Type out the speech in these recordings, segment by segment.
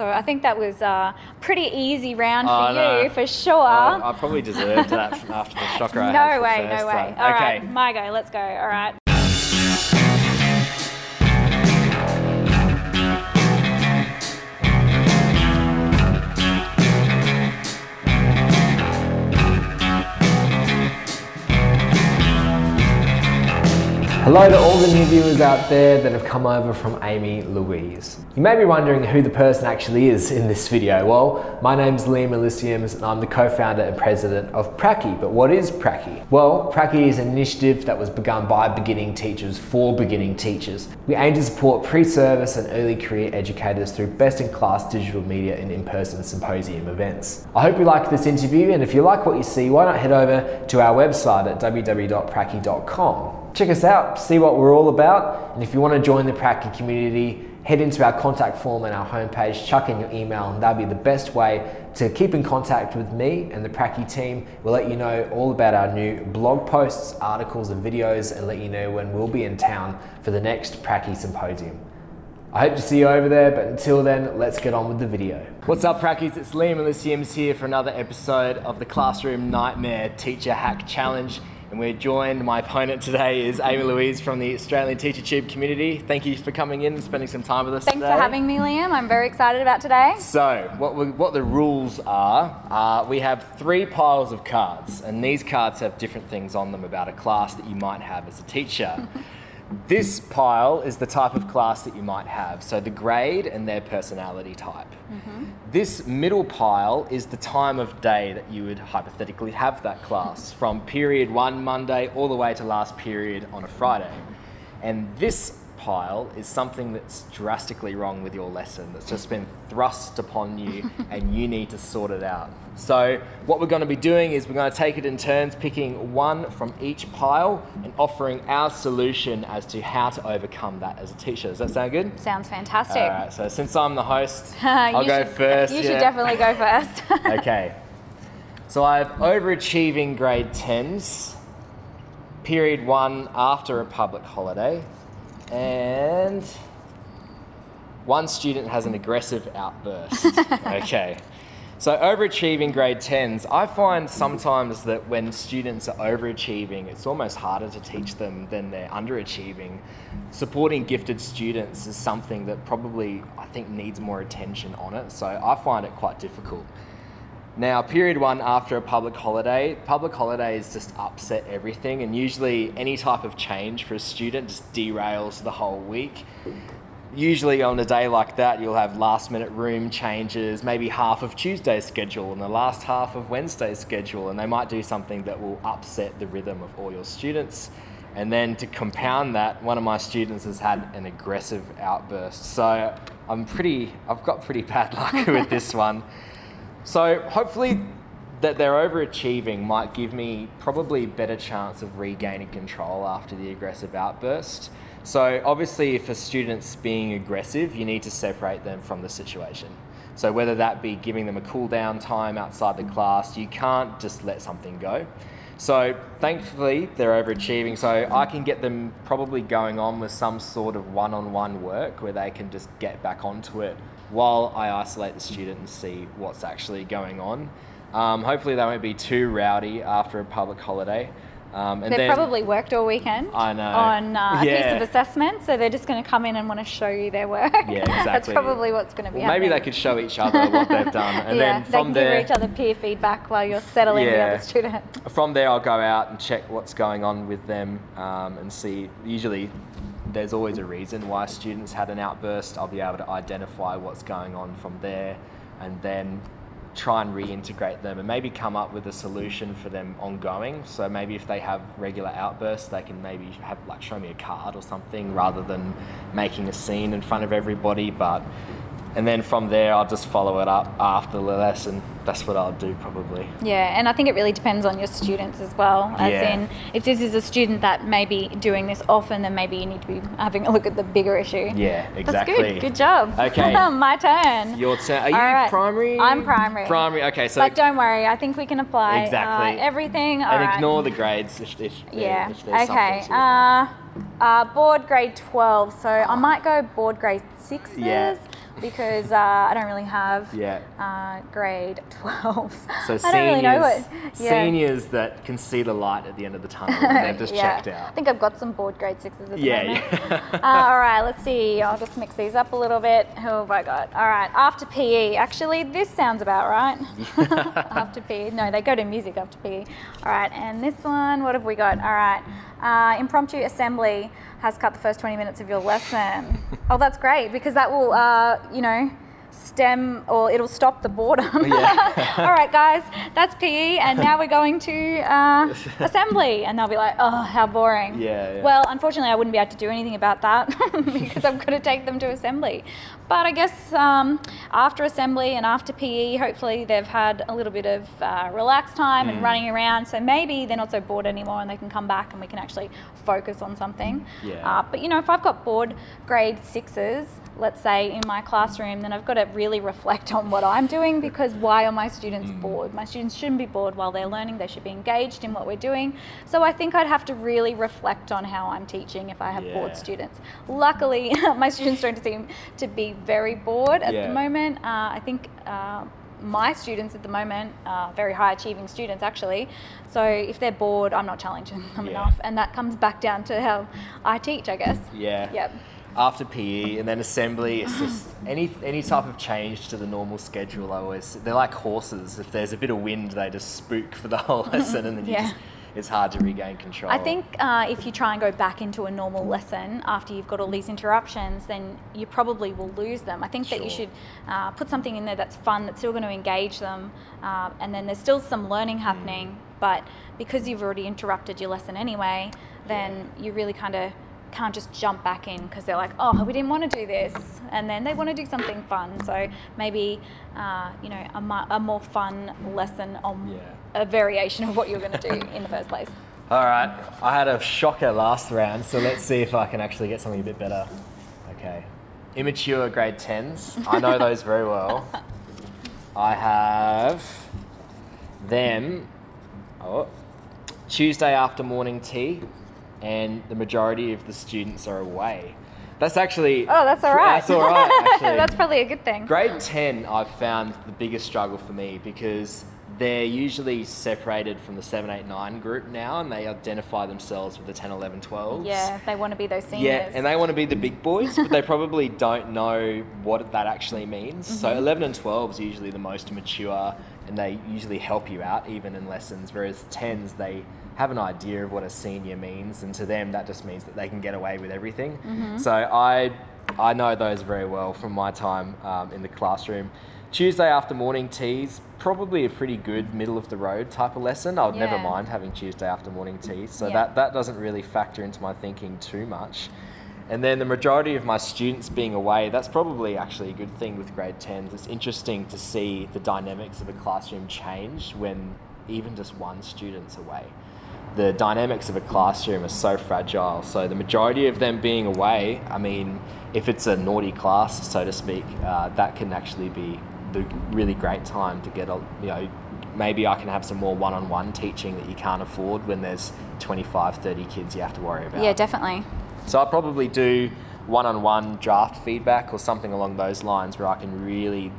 So I think that was a pretty easy round oh, for Oh, no. you, for sure. I, I probably deserved that after the shocker I had no way, no way. All right, okay. my go. Let's go. All right. Hello to all the new viewers out there that have come over from Amy Louise. You may be wondering who the person actually is in this video. Well, my name's Liam Elysiums and I'm the co-founder and president of Pracky. But what is Pracky? Well, Pracky is an initiative that was begun by beginning teachers for beginning teachers. We aim to support pre-service and early career educators through best-in-class digital media and in-person symposium events. I hope you like this interview and if you like what you see, why not head over to our website at www.pracky.com. Check us out, see what we're all about, and if you want to join the Pracky community, head into our contact form on our homepage, chuck in your email, and that'll be the best way to keep in contact with me and the Pracky team. We'll let you know all about our new blog posts, articles, and videos, and let you know when we'll be in town for the next Pracky symposium. I hope to see you over there, but until then, let's get on with the video. What's up, Prackies? It's Liam Elysiums here for another episode of the Classroom Nightmare Teacher Hack Challenge. And we're joined, my opponent today is Amy Louise from the Australian Teacher Tube community. Thank you for coming in and spending some time with us Thanks today. for having me, Liam. I'm very excited about today. So, what, we, what the rules are, uh, we have three piles of cards, and these cards have different things on them about a class that you might have as a teacher. this pile is the type of class that you might have, so the grade and their personality type. Mm-hmm. This middle pile is the time of day that you would hypothetically have that class, from period one Monday all the way to last period on a Friday. And this pile is something that's drastically wrong with your lesson that's just been thrust upon you and you need to sort it out. So, what we're going to be doing is we're going to take it in turns, picking one from each pile and offering our solution as to how to overcome that as a teacher. Does that sound good? Sounds fantastic. All right, so since I'm the host, I'll go should- first. You should definitely go first. okay. So I have overachieving grade 10s, period one after a public holiday, and one student has an aggressive outburst. okay. So overachieving grade 10s, I find sometimes that when students are overachieving, it's almost harder to teach them than they're underachieving. Supporting gifted students is something that probably I think needs more attention on it, so I find it quite difficult. Now, period one after a public holiday, public holidays just upset everything, and usually any type of change for a student just derails the whole week. Usually, on a day like that, you'll have last minute room changes, maybe half of Tuesday's schedule and the last half of Wednesday's schedule, and they might do something that will upset the rhythm of all your students. And then to compound that, one of my students has had an aggressive outburst. So I'm pretty, I've got pretty bad luck with this one. So hopefully that they're overachieving might give me probably a better chance of regaining control after the aggressive outburst. So obviously if a student's being aggressive, you need to separate them from the situation. So whether that be giving them a cool down time outside the class, you can't just let something go. So thankfully they're overachieving. So I can get them probably going on with some sort of one-on-one work where they can just get back onto it while I isolate the student and see what's actually going on. Um, hopefully they won't be too rowdy after a public holiday. Um, and They've then, probably worked all weekend on uh, a Yeah. piece of assessment, so they're just going to come in and want to show you their work. Yeah, exactly. That's probably what's going to be well, maybe they could show each other what they've done, and yeah, then they from can there, give each other peer feedback while you're settling the other student. from there, I'll go out and check what's going on with them um, and see. Usually, there's always a reason why students had an outburst. I'll be able to identify what's going on from there, and then try and reintegrate them and maybe come up with a solution for them ongoing. So maybe if they have regular outbursts, they can maybe have like show me a card or something rather than making a scene in front of everybody. But and then from there, I'll just follow it up after the lesson. That's what I'll do probably. Yeah, and I think it really depends on your students as well. As Yeah. in, if this is a student that may be doing this often, then maybe you need to be having a look at the bigger issue. Yeah, That's exactly. good. Good job. Okay. My turn. Your turn. Are you right. primary? I'm primary. Primary. Okay, so but don't worry, I think we can apply Exactly. uh, everything. All and right. ignore the grades if, if, Yeah. if Okay. Uh, uh, bored grade 12. So I might go bored grade sixes. Yeah. Because uh, I don't really have Yeah. uh, grade 12. So I seniors, don't really know what. Yeah. seniors that can see the light at the end of the tunnel, and they've just yeah. checked out. I think I've got some bored grade sixes at the Yeah, moment. yeah. uh, all right, let's see. I'll just mix these up a little bit. Who have I got? All right, after PE. Actually, this sounds about right. after PE. No, they go to music after PE. All right, and this one, what have we got? All right, uh, impromptu assembly has cut the first 20 minutes of your lesson. oh, that's great because that will, uh, you know, stem or it'll stop the boredom. Yeah. All right, guys, that's PE, and now we're going to uh, assembly, and they'll be like, "Oh, how boring." Yeah, yeah. Well, unfortunately, I wouldn't be able to do anything about that because I've got to take them to assembly. But I guess um, after assembly and after PE, hopefully they've had a little bit of uh, relaxed time Mm. and running around, so maybe they're not so bored anymore, and they can come back and we can actually focus on something. Yeah. Uh, but you know, if I've got bored grade sixes, let's say in my classroom, then I've got to really reflect on what I'm doing because why are my students Mm. bored? My students shouldn't be bored while they're learning. They should be engaged in what we're doing. So I think I'd have to really reflect on how I'm teaching if I have Yeah. bored students. Luckily, my students don't seem to be very bored at Yeah. the moment. Uh, I think. Uh, my students at the moment are very high achieving students actually so if they're bored i'm not challenging them Yeah. enough and that comes back down to how i teach i guess Yeah. Yep. After PE and then assembly, it's just any any type of change to the normal schedule. I always they're like horses. If there's a bit of wind, they just spook for the whole lesson, and then you Yeah. just, it's hard to regain control. I think uh, if you try and go back into a normal lesson after you've got all these interruptions, then you probably will lose them. I think that you should uh, put something in there that's fun, that's still going to engage them, um, and then there's still some learning Mm. happening. But because you've already interrupted your lesson anyway, then you really kind of can't just jump back in because they're like, oh, we didn't want to do this, and then they want to do something fun. So maybe, uh, you know, a, mu- a more fun lesson on Yeah. a variation of what you're going to do in the first place. All right, I had a shocker last round, so let's see if I can actually get something a bit better. Okay, immature grade tens. I know those very well. I have them. Oh, Tuesday after morning tea, and the majority of the students are away. That's actually. Oh, that's all right. That's all right. Actually, that's probably a good thing. Grade 10, I've found the biggest struggle for me because they're usually separated from the 7, 8, 9 group now and they identify themselves with the 10, 11, 12s. Yeah, they want to be those seniors. Yeah, and they want to be the big boys, but they probably don't know what that actually means. So Mm-hmm. 11 and 12 is usually the most mature and they usually help you out even in lessons, whereas 10s, they have an idea of what a senior means, and to them, that just means that they can get away with everything. Mm-hmm. So I, I know those very well from my time um, in the classroom. Tuesday after morning teas, probably a pretty good middle of the road type of lesson. I would never mind having Tuesday after morning tea. So Yeah. that, that doesn't really factor into my thinking too much. And then the majority of my students being away, that's probably actually a good thing with grade 10s. It's interesting to see the dynamics of a classroom change when even just one student's away. The dynamics of a classroom are so fragile. So the majority of them being away, I mean, if it's a naughty class, so to speak, uh, that can actually be the really great time to get a, you know, maybe I can have some more one-on-one teaching that you can't afford when there's 25, 30 kids you have to worry about. Yeah, definitely. So I'll probably do one-on-one draft feedback or something along those lines where I can really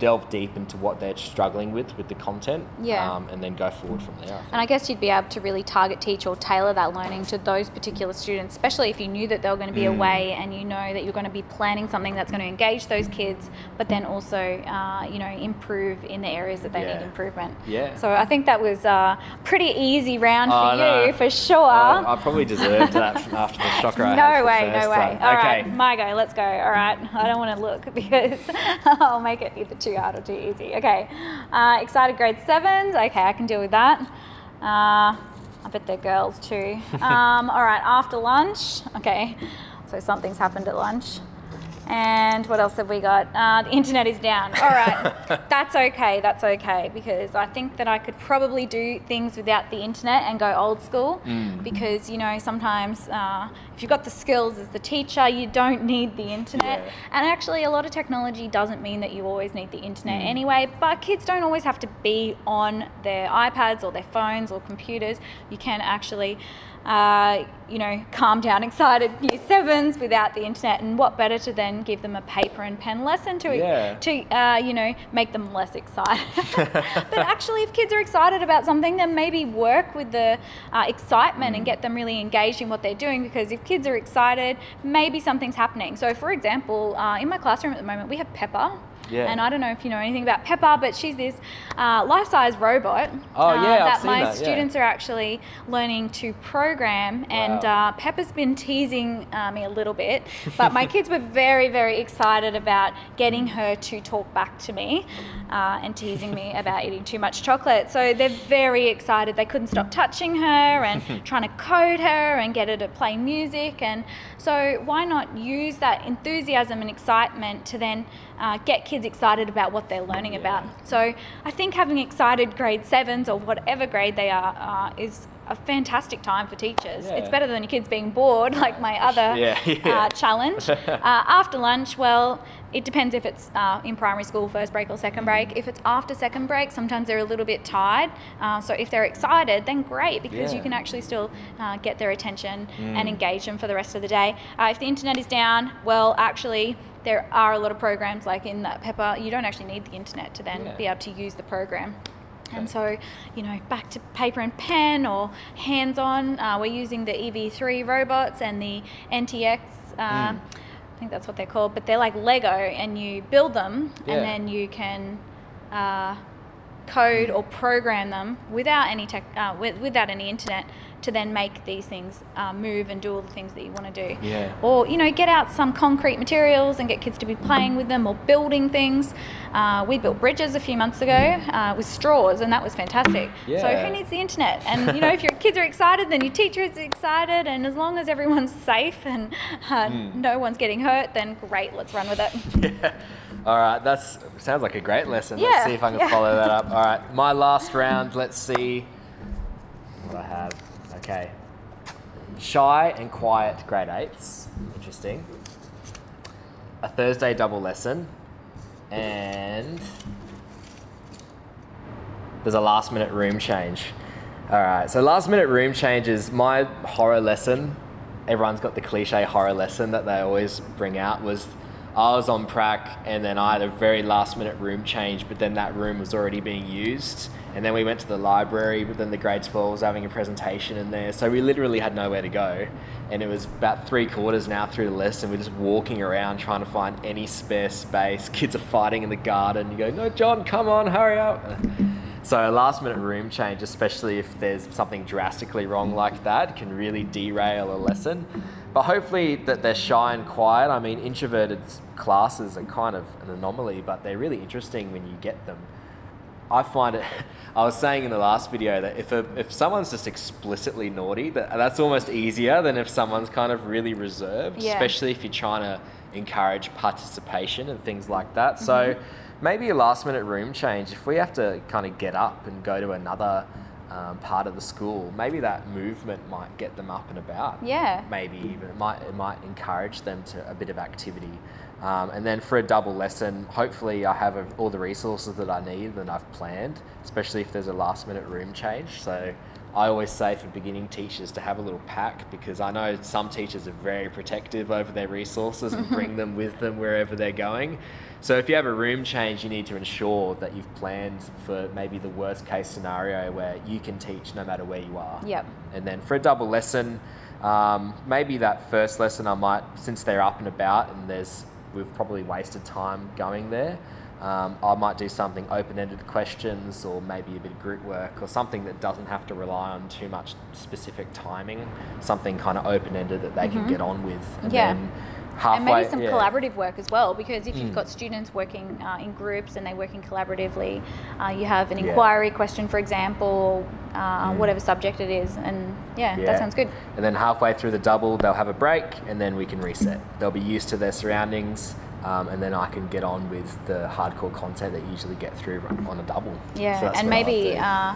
delve deep into what they're struggling with with the content Yeah. um, and then go forward from there. And I guess you'd be able to really target teach or tailor that learning to those particular students, especially if you knew that they were going to be Mm. away and you know that you're going to be planning something that's going to engage those kids, but then also, uh, you know, improve in the areas that they Yeah. need improvement. Yeah. So I think that was a pretty easy round Oh, for no. you, for sure. I, I probably deserved that after the shocker I had no way, no way. time. All okay. right, my go. Let's go. All right. I don't want to look because I'll make it either too hard or too easy. Okay. Uh, excited grade sevens. Okay, I can deal with that. Uh, I bet they're girls too. Um, all right. After lunch. Okay. So something's happened at lunch. And what else have we got? Uh, the internet is down. All right, that's okay. That's okay because I think that I could probably do things without the internet and go old school. Mm. Because you know sometimes uh, if you've got the skills as the teacher, you don't need the internet. Yeah. And actually, a lot of technology doesn't mean that you always need the internet Mm. anyway. But kids don't always have to be on their iPads or their phones or computers. You can actually. Uh, you know, calm down, excited year sevens without the internet, and what better to then give them a paper and pen lesson to, Yeah. to uh, you know, make them less excited. but actually, if kids are excited about something, then maybe work with the uh, excitement Mm. and get them really engaged in what they're doing. Because if kids are excited, maybe something's happening. So, for example, uh, in my classroom at the moment, we have Pepper. Yeah. And I don't know if you know anything about Pepper, but she's this uh, life-size robot. Oh, uh, yeah, I've that seen my that, yeah. students are actually learning to program. And Wow. uh, Pepper's been teasing uh, me a little bit, but my kids were very, very excited about getting her to talk back to me uh, and teasing me about eating too much chocolate. So they're very excited. They couldn't stop touching her and trying to code her and get her to play music. And so why not use that enthusiasm and excitement to then uh, get kids excited about what they're learning about? So I think having excited grade sevens or whatever grade they are uh, is a fantastic time for teachers. It's better than your kids being bored, like my other Yeah, yeah. Uh, challenge. uh, after lunch, well, it depends if it's uh, in primary school, first break or second break. If it's after second break, sometimes they're a little bit tired. Uh, so if they're excited, then great because you can actually still uh, get their attention and engage them for the rest of the day. Uh, if the internet is down, well, actually, there are a lot of programs like in that Pepper. You don't actually need the internet to then Yeah. be able to use the program. And so, you know, back to paper and pen or hands on, uh, we're using the EV3 robots and the NTX. Uh, Mm. I think that's what they're called, but they're like Lego, and you build them, Yeah. and then you can uh, code or program them without any tech, uh, with, without any internet, to then make these things uh, move and do all the things that you want to do. Yeah. Or you know, get out some concrete materials and get kids to be playing with them or building things. Uh, we built bridges a few months ago uh, with straws, and that was fantastic. Yeah. So who needs the internet? And you know, if your kids are excited, then your teacher is excited, and as long as everyone's safe and Hmm. no one's getting hurt, then great. Let's run with it. Yeah. All right, that's sounds like a great lesson. Yeah, Let's see if I can yeah. follow that up. All right, my last round. Let's see what I have. Okay. Shy and quiet grade eights. Interesting. A Thursday double lesson, and there's a last minute room change. All right, so last minute room change is my horror lesson. Everyone's got the cliche horror lesson that they always bring out. Was I was on prac and then I had a very last minute room change, but then that room was already being used. And then we went to the library, but then the grade 12 was having a presentation in there. So we literally had nowhere to go. And it was about three quarters now through the list, and We're just walking around trying to find any spare space. Kids are fighting in the garden. You go, no, John, come on, hurry up. So a last minute room change, especially if there's something drastically wrong like that, can really derail a lesson. But hopefully that they're shy and quiet. I mean, introverted classes are kind of an anomaly, but they're really interesting when you get them. I find it. I was saying in the last video that if a, if someone's just explicitly naughty, that that's almost easier than if someone's kind of really reserved, Yeah. especially if you're trying to encourage participation and things like that. So mm-hmm. Maybe a last minute room change. If we have to kind of get up and go to another um, part of the school, maybe that movement might get them up and about Yeah. maybe even it might it might encourage them to a bit of activity um, and then for a double lesson hopefully i have all the resources that i need and i've planned especially if there's a last minute room change so i always say for beginning teachers to have a little pack because i know some teachers are very protective over their resources and bring them with them wherever they're going so if you have a room change you need to ensure that you've planned for maybe the worst case scenario where you can teach no matter where you are Yep. and then for a double lesson, um, maybe that first lesson I might, since they're up and about and there's, we've probably wasted time going there, um, I might do something open-ended questions or maybe a bit of group work or something that doesn't have to rely on too much specific timing, something kind of open-ended that they can get on with. And Mm-hmm. Yeah. then halfway, and maybe some yeah. collaborative work as well because if Mm. you've got students working uh, in groups and they're working collaboratively uh, you have an Yeah. Mm. inquiry question for example uh, whatever subject it is and yeah, Yeah. that sounds good And then halfway through the double, they'll have a break, and then we can reset. They'll be used to their surroundings, um, and then I can get on with the hardcore content that you usually get through on a double. yeah So and maybe uh,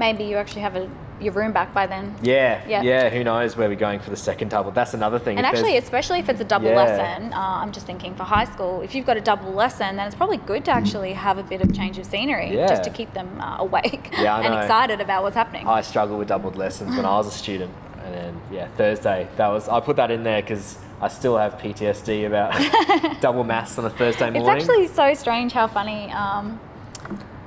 maybe you actually have a, your room back by then yeah, yeah. yeah, Who knows where we're going for the second double? That's another thing. and If actually especially if it's a double Yeah. lesson uh, i'm just thinking for high school if you've got a double lesson then it's probably good to actually have a bit of change of scenery Yeah. just to keep them uh, awake Yeah, and excited about what's happening I struggled with doubled lessons when I was a student, and then yeah, Thursday. That was I put that in there because I still have PTSD about double maths on a Thursday morning. It's actually so strange how funny, um,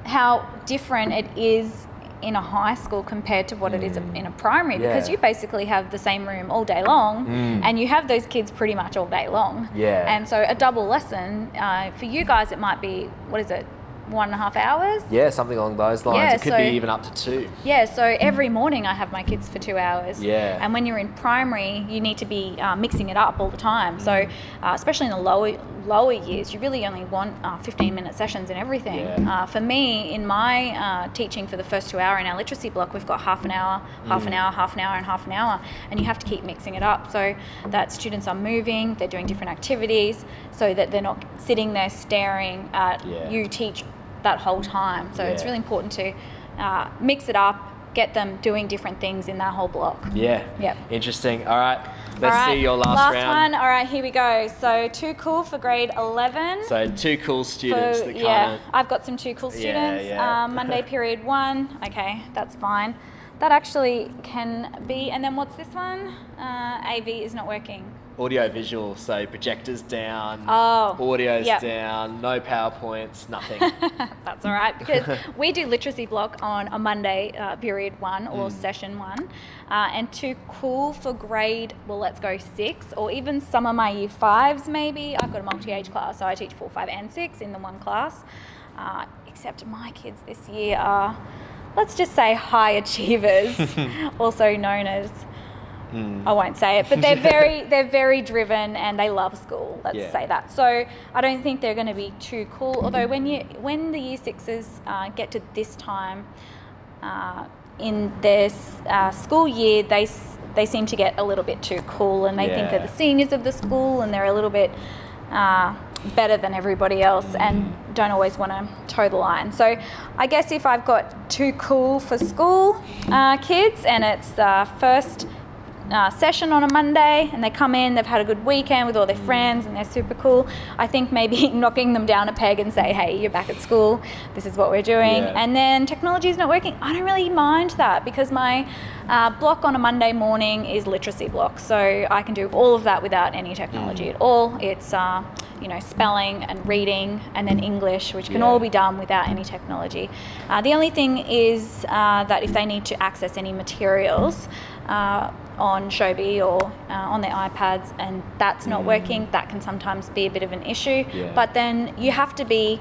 how different it is in a high school compared to what it is in a primary because Mm. You basically have the same room all day long Mm. and you have those kids pretty much all day long. Yeah. And so a double lesson, uh, for you guys, it might be, what is it, one and a half hours? yeah, something along those lines. Yeah, it could so- be even up to two. Yeah, so every morning I have my kids for two hours. Yeah. And when you're in primary, you need to be uh, mixing it up all the time. So, Mm. uh, especially in the lower lower years, you really only want uh, 15 minute sessions and everything. Yeah. Uh, for me, in my uh, teaching for the first two hour in our literacy block, we've got half an hour, half Mm. an hour, half an hour, and half an hour, and you have to keep mixing it up so that students are moving, they're doing different activities, so that they're not sitting there staring at Yeah. you teach that whole time. So it's really important to uh, mix it up, get them doing different things in that whole block. Yeah. Yep. Interesting. All right. Let's right, see your last, round. Last one. All right, here we go. So too cool for grade 11. So too cool students kind yeah, I've got some too cool Yeah, students. yeah. Um, Monday period one. Okay, that's fine. That actually can be. And then what's this one? Uh, AV is not working. Audio visual. So projectors down, Oh, audio's yep. down, no powerpoints, nothing. That's all right because we do literacy block on a Monday, uh, period one or Mm. session one, uh, and too cool for grade. Well, let's go six or even some of my year fives maybe. I've got a multi-age class, so I teach four, five, and six in the one class. Uh, except my kids this year are, let's just say, high achievers, also known as. Mm. I won't say it, but they're very they're very driven and they love school. Let's Yeah. say that. So I don't think they're going to be too cool. Although when you when the year sixes uh, get to this time uh, in their uh, school year, they they seem to get a little bit too cool and they think they're the seniors of the school and they're a little bit. Uh, better than everybody else and don't always want to toe the line. So I guess if I've got too cool for school uh, kids and it's the first uh, session on a Monday and they come in, they've had a good weekend with all their friends and they're super cool. I think maybe knocking them down a peg and say, hey, you're back at school, this is what we're doing. Yeah. And then technology is not working. I don't really mind that because my uh, block on a Monday morning is literacy block. So I can do all of that without any technology at all. It's, uh, you know, spelling and reading and then English, which can Yeah. all be done without any technology. Uh, the only thing is uh, that if they need to access any materials, uh, on Showbie or uh, on their iPads and that's not working, that can sometimes be a bit of an issue. Yeah. But then you have to be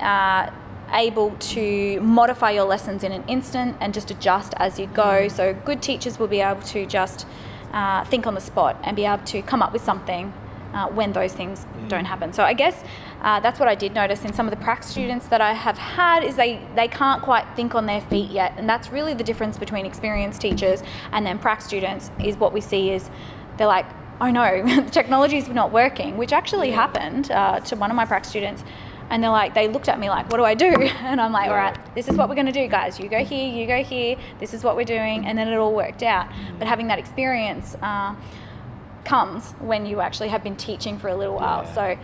uh, able to modify your lessons in an instant and just adjust as you go. So good teachers will be able to just uh, think on the spot and be able to come up with something uh, when those things don't happen. So I guess uh, that's what I did notice in some of the prac students that I have had is they they can't quite think on their feet yet, and that's really the difference between experienced teachers and then prac students. Is what we see is they're like, oh no, the technology's not working, which actually Yeah. happened uh, to one of my prac students. And they're like, they looked at me like, what do I do? And I'm like, all right, this is what we're going to do, guys. You go here, you go here. This is what we're doing. And then it all worked out. But having that experience uh, comes when you actually have been teaching for a little while. Yeah. So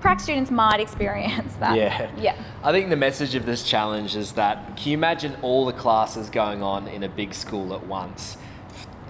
prac students might experience that. Yeah. Yeah. I think the message of this challenge is that can you imagine all the classes going on in a big school at once?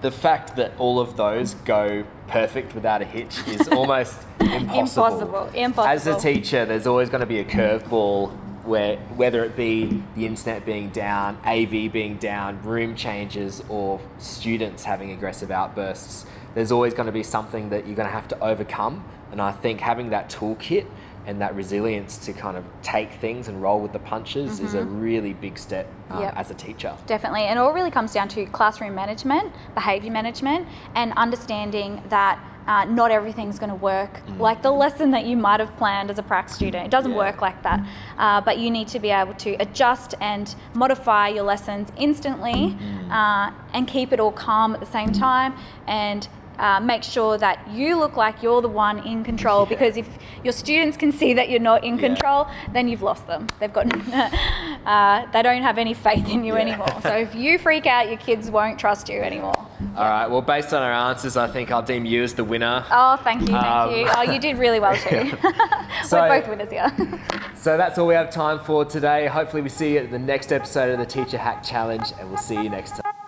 The fact that all of those go perfect without a hitch is almost impossible. Impossible. Impossible. As a teacher, there's always going to be a curveball where whether it be the internet being down, AV being down, room changes, or students having aggressive outbursts, there's always going to be something that you're going to have to overcome. And I think having that toolkit and that resilience to kind of take things and roll with the punches is a really big step um, Mm-hmm. Yep. as a teacher. Definitely. And it all really comes down to classroom management, behavior management, and understanding that uh, not everything's going to work like the lesson that you might have planned as a prac student. It doesn't Yeah. work like that. Uh, but you need to be able to adjust and modify your lessons instantly uh, and keep it all calm at the same time and uh, make sure that you look like you're the one in control Yeah. because if your students can see that you're not in Yeah. control, then you've lost them. They've got, uh, they don't have any faith in you Yeah. anymore. So if you freak out, your kids won't trust you anymore. All right, well, based on our answers, I think I'll deem you as the winner. Oh, thank you, thank Um, you. Oh, you did really well too. So- We're both winners here. So that's all we have time for today. Hopefully, we see you at the next episode of the Teacher Hack Challenge, and we'll see you next time.